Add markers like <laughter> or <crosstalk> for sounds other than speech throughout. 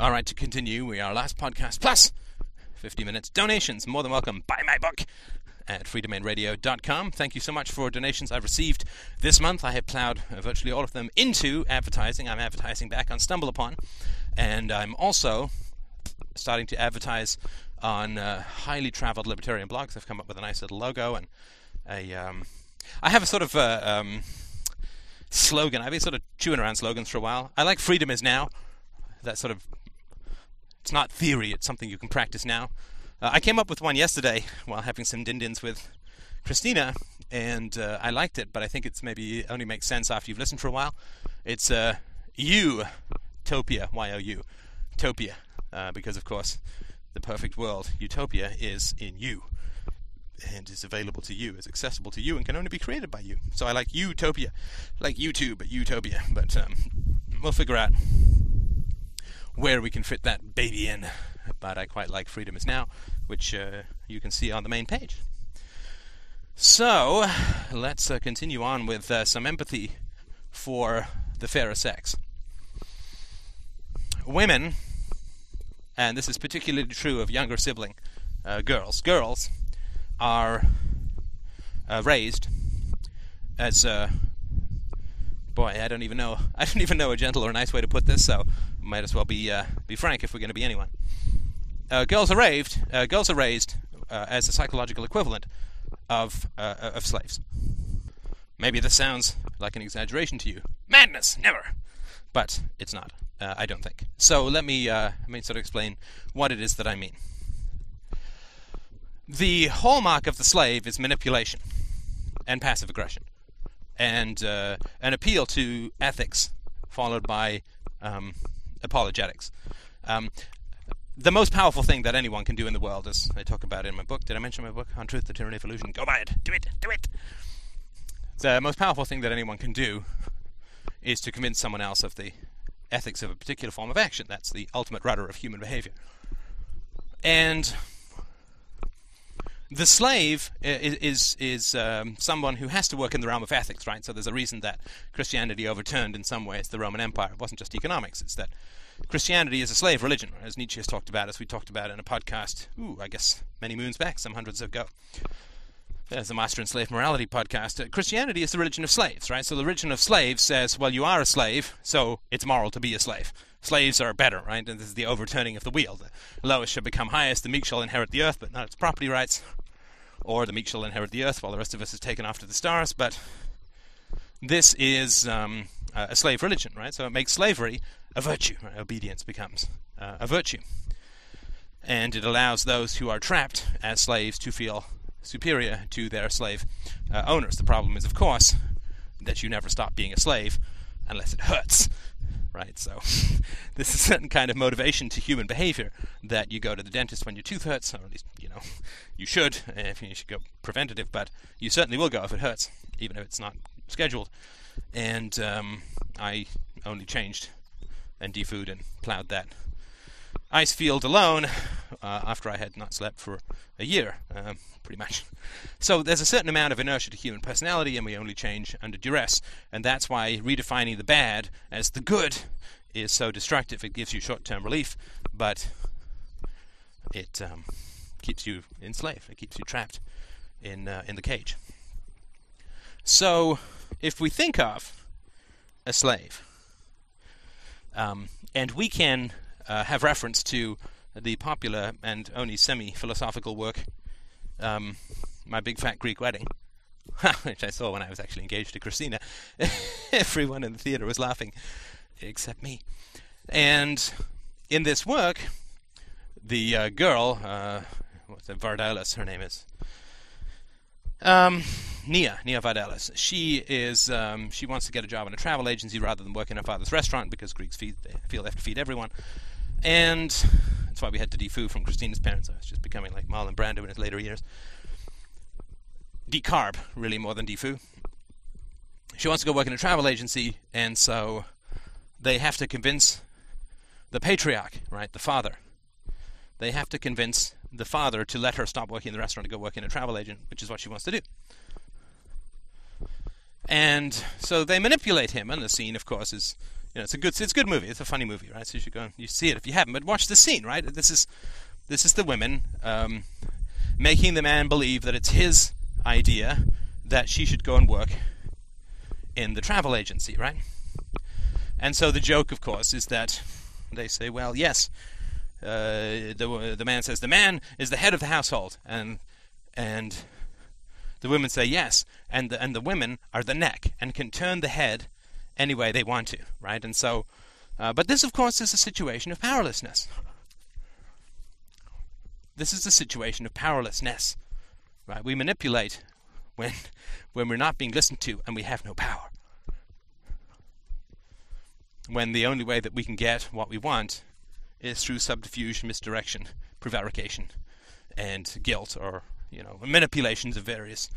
All right, to continue, we are last podcast plus 50 minutes. Donations, more than welcome. Buy my book at freedomainradio.com. Thank you so much for donations I've received this month. I have plowed virtually all of them into advertising. I'm advertising back on StumbleUpon, and I'm also starting to advertise on uh, highly traveled libertarian blogs. I've come up with a nice little logo and a. Um, I have a sort of uh, um, slogan. I've been sort of chewing around slogans for a while. I like freedom is now. That sort of. It's not theory. It's something you can practice now. Uh, I came up with one yesterday while having some din-dins with Christina, and uh, I liked it, but I think it's maybe only makes sense after you've listened for a while. It's uh, utopia, Y-O-U, Topia, uh, because of course the perfect world, utopia, is in you, and is available to you, is accessible to you, and can only be created by you. So I like utopia, like YouTube, but utopia. But um, we'll figure out where we can fit that baby in but I quite like Freedom is Now, which uh, you can see on the main page. So, let's uh, continue on with uh, some empathy for the fairer sex. Women, and this is particularly true of younger sibling uh, girls, girls are uh, raised as uh, boy, I don't even know. <laughs> I don't even know a gentle or nice way to put this. So, might as well be uh, be frank if we're going to be anyone uh, girls are raised. Uh, girls are raised uh, as a psychological equivalent of uh, of slaves. Maybe this sounds like an exaggeration to you. Madness, never. But it's not. Uh, I don't think. So let me let me sort of explain what it is that I mean. The hallmark of the slave is manipulation and passive aggression, and an appeal to ethics followed by um, apologetics. Um, the most powerful thing that anyone can do in the world, as I talk about in my book. Did I mention my book on truth, the tyranny of illusion? Go buy it. Do it. Do it. The most powerful thing that anyone can do is to convince someone else of the ethics of a particular form of action. That's the ultimate rudder of human behavior. And the slave is is, is um, someone who has to work in the realm of ethics, right? So there's a reason that Christianity overturned in some ways the Roman Empire. It wasn't just economics; it's that Christianity is a slave religion, as Nietzsche has talked about, as we talked about in a podcast, ooh, I guess many moons back, some hundreds ago. There's the Master and Slave Morality podcast. Uh, Christianity is the religion of slaves, right? So the religion of slaves says, well, you are a slave, so it's moral to be a slave. Slaves are better, right? And this is the overturning of the wheel. The lowest shall become highest, the meek shall inherit the earth, but not its property rights. Or the meek shall inherit the earth while the rest of us is taken off to the stars. But this is um, a slave religion, right? So it makes slavery a virtue. Right? Obedience becomes uh, a virtue. And it allows those who are trapped as slaves to feel superior to their slave uh, owners. The problem is, of course, that you never stop being a slave unless it hurts. Right, so <laughs> this is a certain kind of motivation to human behavior that you go to the dentist when your tooth hurts, or at least you know you should. If you should go preventative, but you certainly will go if it hurts, even if it's not scheduled. And um, I only changed and defood and plowed that ice field alone uh, after I had not slept for a year, uh, pretty much. So there's a certain amount of inertia to human personality, and we only change under duress, and that's why redefining the bad as the good is so destructive. It gives you short-term relief, but it um, keeps you enslaved. It keeps you trapped in uh, in the cage. So if we think of a slave um, and we can uh, have reference to the popular and only semi philosophical work, um, My Big Fat Greek Wedding, <laughs> which I saw when I was actually engaged to Christina. <laughs> Everyone in the theater was laughing, except me. And in this work, the uh, girl, uh, what's it, Vardalos, her name is, um, Nia, Nia Vardalos. She is um, she wants to get a job in a travel agency rather than work in her father's restaurant because Greeks feed, feel they have to feed everyone, and that's why we had to defoo from Christina's parents. I was just becoming like Marlon Brando in his later years. Decarb, really more than defoo. She wants to go work in a travel agency, and so they have to convince the patriarch, right, the father. They have to convince the father to let her stop working in the restaurant to go work in a travel agent, which is what she wants to do. And so they manipulate him, and the scene, of course, is You know, it's a good it's a good movie. It's a funny movie, right? So you should go and you see it if you haven't. But watch the scene, right? This is this is the women um, making the man believe that it's his idea that she should go and work in the travel agency, right? And so the joke, of course, is that they say, well, yes, uh, the the man says the man is the head of the household, and and the women say yes, and the and the women are the neck and can turn the head any way they want to, right? And so, uh, but this, of course, is a situation of powerlessness. This is a situation of powerlessness, right? We manipulate when <laughs> when we're not being listened to and we have no power. When the only way that we can get what we want is through subterfuge, misdirection, prevarication, and guilt, or you know, manipulations of various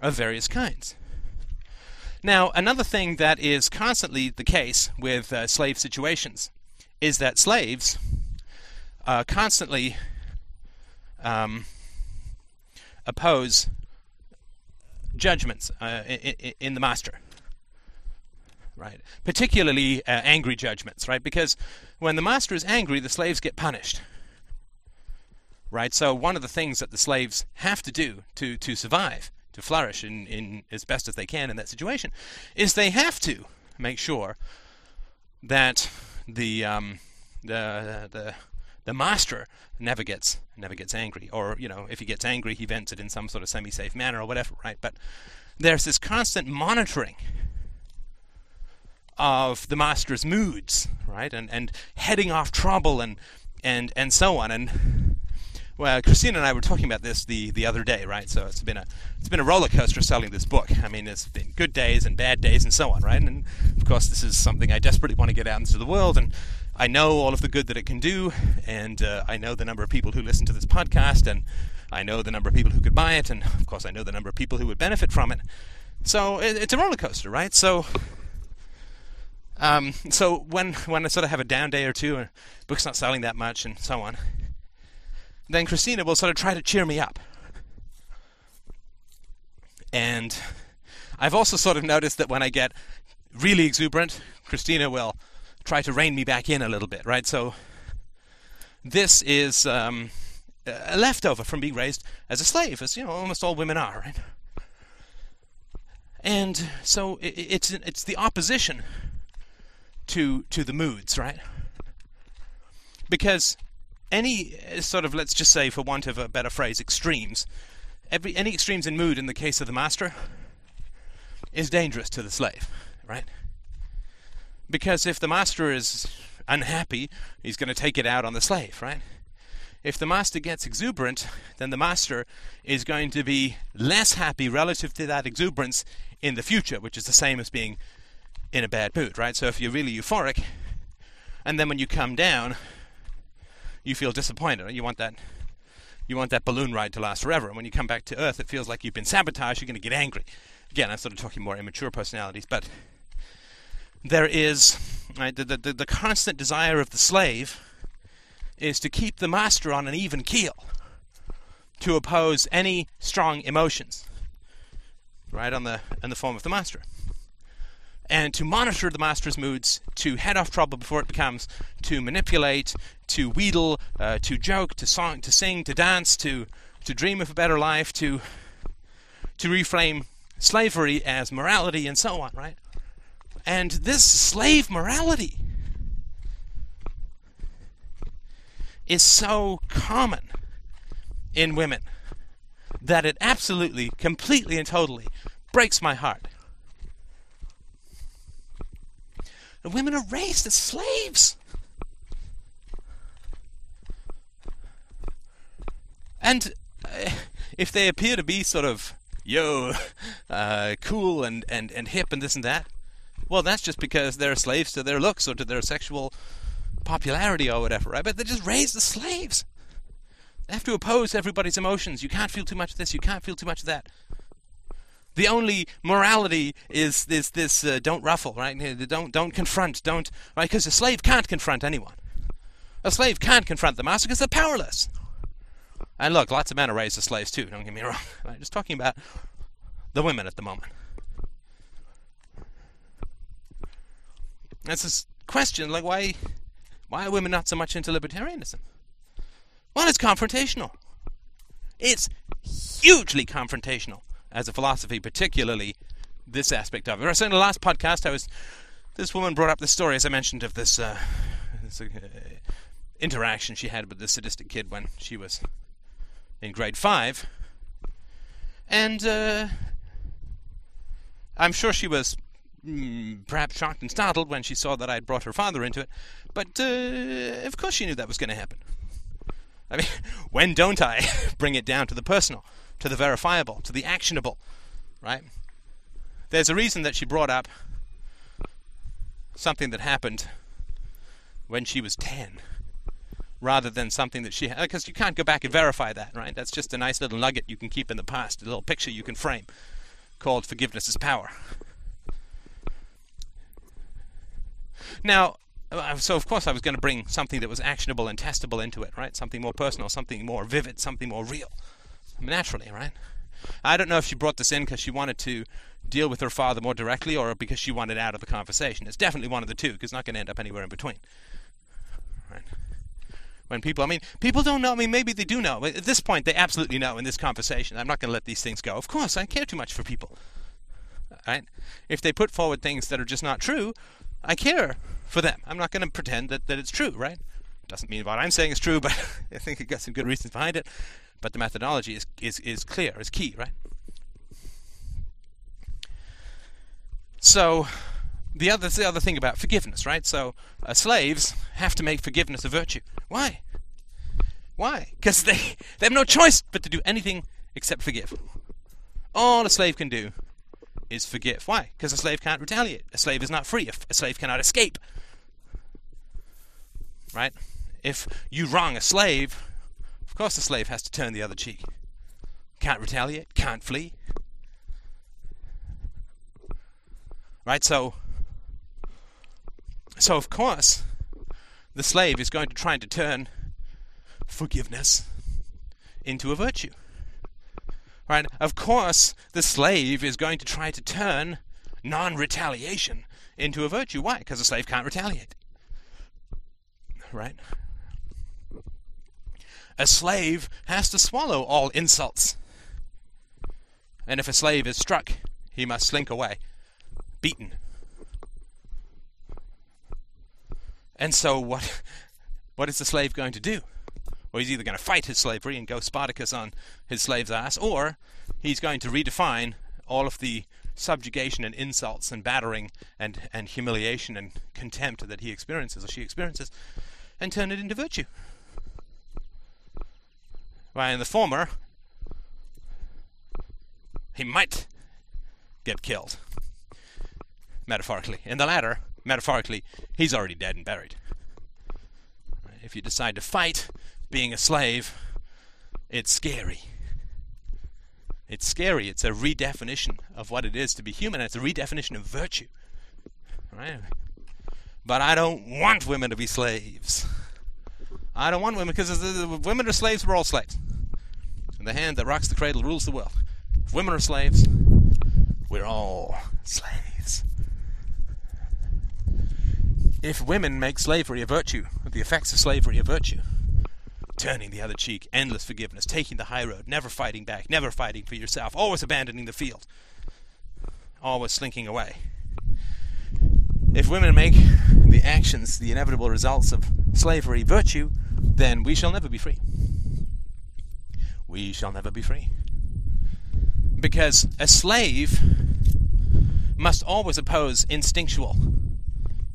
of various kinds. Now, another thing that is constantly the case with uh, slave situations is that slaves uh, constantly um, oppose judgments uh, in, in, the master. Right, particularly uh, angry judgments, right? Because when the master is angry, the slaves get punished. Right, so one of the things that the slaves have to do to to survive, to flourish in, in as best as they can in that situation, is they have to make sure that the um, the the the master never gets never gets angry, or you know, if he gets angry, he vents it in some sort of semi-safe manner or whatever, right? But there's this constant monitoring of the master's moods, right, and and heading off trouble and and and so on, and well, Christina and I were talking about this the, the other day, right? So it's been a it's been a roller coaster selling this book. I mean, it's been good days and bad days and so on, right? And of course, this is something I desperately want to get out into the world, and I know all of the good that it can do, and uh, I know the number of people who listen to this podcast, and I know the number of people who could buy it, and of course, I know the number of people who would benefit from it. So it, it's a roller coaster, right? So, um, so when when I sort of have a down day or two, and book's not selling that much, and so on, then Christina will sort of try to cheer me up. And I've also sort of noticed that when I get really exuberant, Christina will try to rein me back in a little bit, right? So this is um, a leftover from being raised as a slave, as you know, almost all women are, right? And so it's it's the opposition to to the moods, right? Because any eh, sort of let's just say, for want of a better phrase, extremes, every any extremes in mood in the case of the master is dangerous to the slave, right? Because if the master is unhappy, he's going to take it out on the slave, right? If the master gets exuberant, then the master is going to be less happy relative to that exuberance in the future, which is the same as being in a bad mood, right? So if you're really euphoric, and then when you come down, you feel disappointed. You want that you want that balloon ride to last forever. And when you come back to Earth, it feels like you've been sabotaged. You're going to get angry. Again, I'm sort of talking more immature personalities, but there is right, the, the, the constant desire of the slave is to keep the master on an even keel, to oppose any strong emotions, right, on the in the form of the master, and to monitor the master's moods, to head off trouble before it becomes, to manipulate, to wheedle, uh, to joke, to song, to sing, to dance, to to dream of a better life, to to reframe slavery as morality, and so on, right? And this slave morality is so common in women that it absolutely, completely, and totally breaks my heart. The women are raised as slaves. And uh, if they appear to be sort of, yo, uh, cool and, and, and hip and this and that, well, that's just because they're slaves to their looks or to their sexual popularity or whatever, right? But they're just raised as slaves. They have to oppose everybody's emotions. You can't feel too much of this. You can't feel too much of that. The only morality is this this uh, don't ruffle, right? Don't don't confront, don't right? Because a slave can't confront anyone. A slave can't confront the master because they're powerless. And look, lots of men are raised as slaves too. Don't get me <laughs> wrong. I'm just talking about the women at the moment. That's This is question like why why are women not so much into libertarianism? Well, it's confrontational. It's hugely confrontational as a philosophy, particularly this aspect of it. So in the last podcast, I was this woman brought up the story, as I mentioned, of this, uh, this uh, interaction she had with the sadistic kid when she was in grade five, and uh, I'm sure she was mm, perhaps shocked and startled when she saw that I had brought her father into it, but uh, of course she knew that was going to happen. I mean, <laughs> when don't I <laughs> bring it down to the personal, to the verifiable, to the actionable, right? There's a reason that she brought up something that happened when she was 10 rather than something that she had because you can't go back and verify that right that's just a nice little nugget you can keep in the past a little picture you can frame called forgiveness is power now uh, so of course I was going to bring something that was actionable and testable into it, right? Something more personal, something more vivid, something more real. Naturally, right? I don't know if she brought this in because she wanted to deal with her father more directly or because she wanted out of the conversation. It's definitely one of the two because it's not going to end up anywhere in between. Right? When people, I mean, people don't know. I mean, maybe they do know. At this point, they absolutely know in this conversation. I'm not going to let these things go. Of course, I care too much for people. Right? If they put forward things that are just not true, I care for them. I'm not going to pretend that, that it's true, right? Doesn't mean what I'm saying is true, but <laughs> I think it got some good reasons behind it. But the methodology is, is, is clear, is key, right? So, the other the other thing about forgiveness, right? So, uh, slaves have to make forgiveness a virtue. Why? Why? Because they, they have no choice but to do anything except forgive. All a slave can do is forgive. Why? Because a slave can't retaliate. A slave is not free. A slave cannot escape. Right? If you wrong a slave, course the slave has to turn the other cheek. Can't retaliate, can't flee. Right? So so of course the slave is going to try to turn forgiveness into a virtue. Right? Of course, the slave is going to try to turn non retaliation into a virtue. Why? Because the slave can't retaliate. Right? A slave has to swallow all insults. And if a slave is struck, he must slink away, beaten. And so, what, what is the slave going to do? Well, he's either going to fight his slavery and go Spartacus on his slave's ass, or he's going to redefine all of the subjugation and insults and battering and, and humiliation and contempt that he experiences or she experiences and turn it into virtue. While in the former, he might get killed, metaphorically. In the latter, metaphorically, he's already dead and buried. If you decide to fight, being a slave, it's scary. It's scary. It's a redefinition of what it is to be human. It's a redefinition of virtue. Right? But I don't want women to be slaves. I don't want women because women are slaves. We're all slaves. The hand that rocks the cradle rules the world. If women are slaves, we're all slaves. If women make slavery a virtue, the effects of slavery a virtue, turning the other cheek, endless forgiveness, taking the high road, never fighting back, never fighting for yourself, always abandoning the field, always slinking away. If women make the actions, the inevitable results of slavery, virtue, then we shall never be free. We shall never be free. Because a slave must always oppose instinctual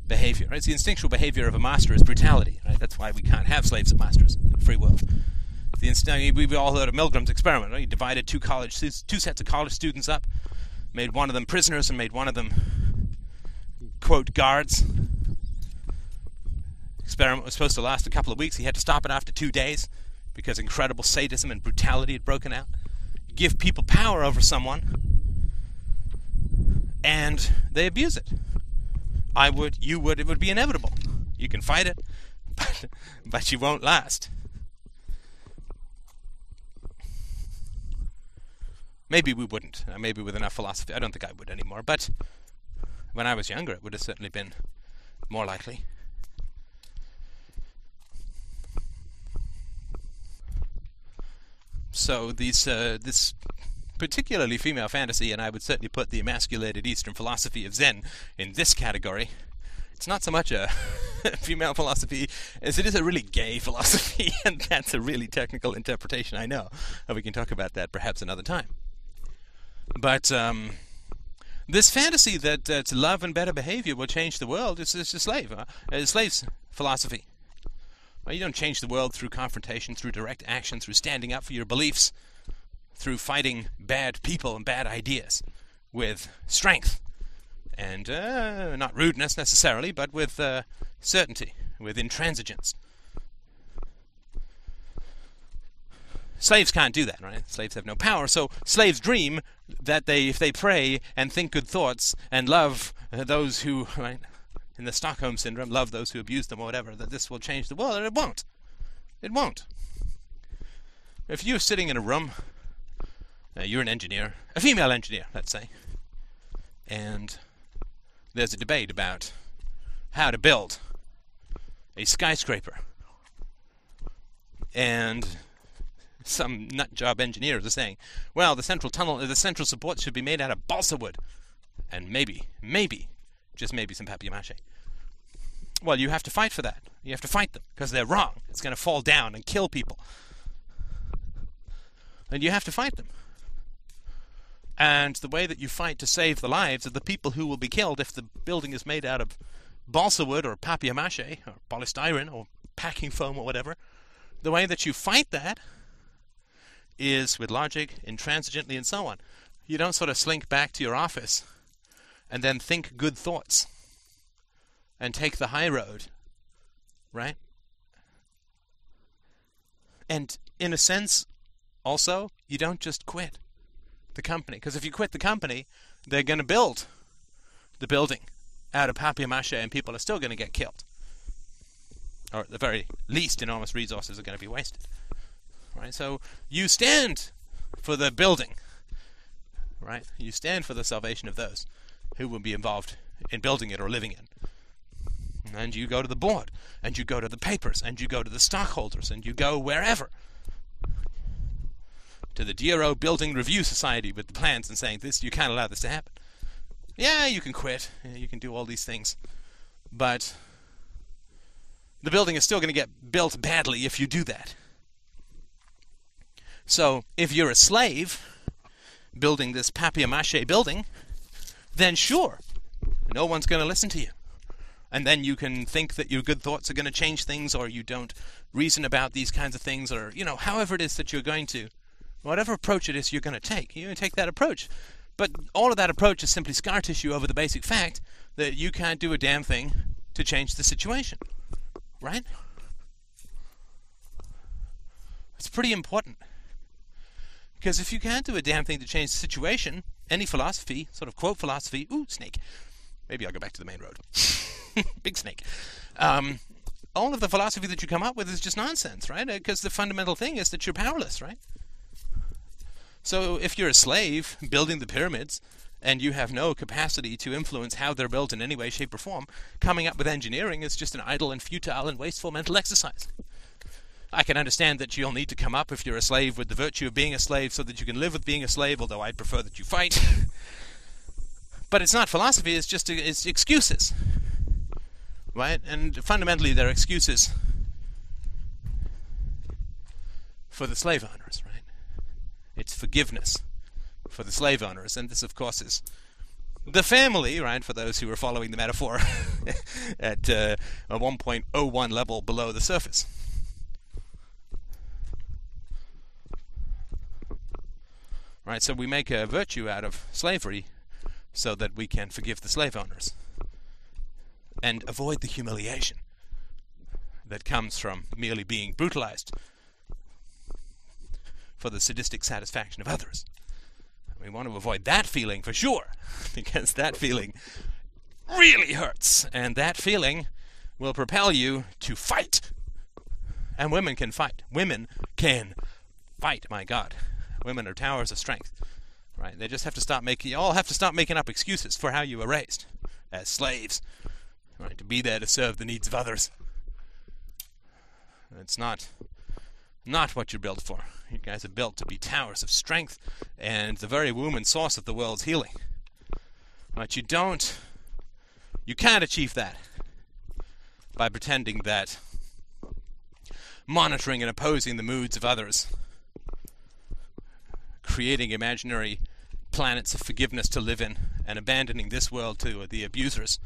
behavior. Right? It's the instinctual behavior of a master is brutality. Right? That's why we can't have slaves and masters in a free world. The inst- we've all heard of Milgram's experiment. Right? He divided two college, two sets of college students up, made one of them prisoners and made one of them, quote, guards. Experiment was supposed to last a couple of weeks. He had to stop it after two days because incredible sadism and brutality had broken out. give people power over someone, and they abuse it. I would, you would, it would be inevitable. You can fight it, <laughs> but, but you won't last. Maybe we wouldn't. Uh, maybe with enough philosophy. I don't think I would anymore. But when I was younger, it would have certainly been more likely. So these uh, this particularly female fantasy, and I would certainly put the emasculated Eastern philosophy of Zen in this category. It's not so much a <laughs> female philosophy as it is a really gay philosophy, <laughs> and that's a really technical interpretation. I know, and we can talk about that perhaps another time. But um, this fantasy that, that love and better behavior will change the world is, is a slave, uh, a slave's philosophy. Well, you don't change the world through confrontation, through direct action, through standing up for your beliefs, through fighting bad people and bad ideas with strength and uh, not rudeness necessarily, but with uh, certainty, with intransigence. Slaves can't do that, right? Slaves have no power, so slaves dream that they, if they pray and think good thoughts and love uh, those who, right, in the Stockholm syndrome, love those who abuse them or whatever, that this will change the world, and it won't. It won't. If you're sitting in a room, uh, you're an engineer, a female engineer, let's say, and there's a debate about how to build a skyscraper. And some nut job engineers are saying, well, the central tunnel, the central support should be made out of balsa wood. And maybe, maybe, just maybe some papier mache. Well, you have to fight for that. You have to fight them because they're wrong. It's going to fall down and kill people. And you have to fight them. And the way that you fight to save the lives of the people who will be killed if the building is made out of balsa wood or papier mache or polystyrene or packing foam or whatever, the way that you fight that is with logic, intransigently, and so on. You don't sort of slink back to your office and then think good thoughts and take the high road, right? And in a sense, also, you don't just quit the company. Because if you quit the company, they're going to build the building out of papier mache and people are still going to get killed. Or at the very least, enormous resources are going to be wasted. Right? So you stand for the building. Right? You stand for the salvation of those who would be involved in building it or living in. And you go to the board, and you go to the papers, and you go to the stockholders, and you go wherever to the DRO Building Review Society with the plans and saying this you can't allow this to happen. Yeah, you can quit. You can do all these things. But the building is still going to get built badly if you do that. So, if you're a slave building this papier mache building, then sure, no one's going to listen to you. And then you can think that your good thoughts are going to change things, or you don't reason about these kinds of things, or, you know, however it is that you're going to Whatever approach it is you're going to take, to take that approach. But all of that approach is simply scar tissue over the basic fact that you can't do a damn thing to change the situation. Right? It's pretty important. Because if you can't do a damn thing to change the situation, any philosophy, sort of quote philosophy, ooh, snake. Maybe I'll go back to the main road. <laughs> Big snake. Um, all of the philosophy that you come up with is just nonsense, right? Because the fundamental thing is that you're powerless, right? So if you're a slave building the pyramids and you have no capacity to influence how they're built in any way, shape, or form, coming up with engineering is just an idle and futile and wasteful mental exercise. I can understand that you'll need to come up if you're a slave with the virtue of being a slave so that you can live with being a slave, although I'd prefer that you fight. <laughs> but it's not philosophy, it's just it's excuses. Right? And fundamentally, they're excuses for the slave owners, right? It's forgiveness for the slave owners. And this, of course, is the family, right, for those who are following the metaphor, <laughs> at uh, a 1.01 level below the surface. Right, so we make a virtue out of slavery so that we can forgive the slave owners and avoid the humiliation that comes from merely being brutalized for the sadistic satisfaction of others. We want to avoid that feeling for sure, <laughs> because that feeling really hurts, and that feeling will propel you to fight. And women can fight. Women can fight, my God. Women are towers of strength. Right? They just have to stop making you all have to stop making up excuses for how you were raised as slaves. right? To be there to serve the needs of others. It's not not what you're built for. You guys are built to be towers of strength and the very womb and source of the world's healing. But you don't you can't achieve that by pretending that monitoring and opposing the moods of others, creating imaginary planets of forgiveness to live in, and abandoning this world to the abusers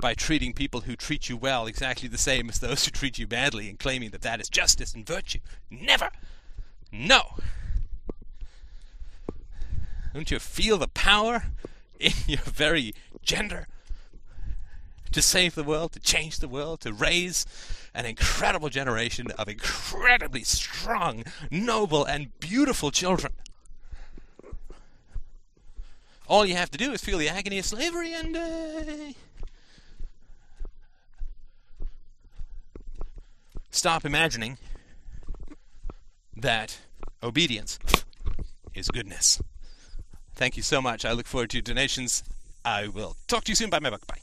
by treating people who treat you well exactly the same as those who treat you badly and claiming that that is justice and virtue. Never! No! Don't you feel the power in your very gender to save the world, to change the world, to raise an incredible generation of incredibly strong, noble, and beautiful children? All you have to do is feel the agony of slavery and. Uh, stop imagining that obedience is goodness. Thank you so much. I look forward to your donations. I will talk to you soon. Bye, my buck. Bye.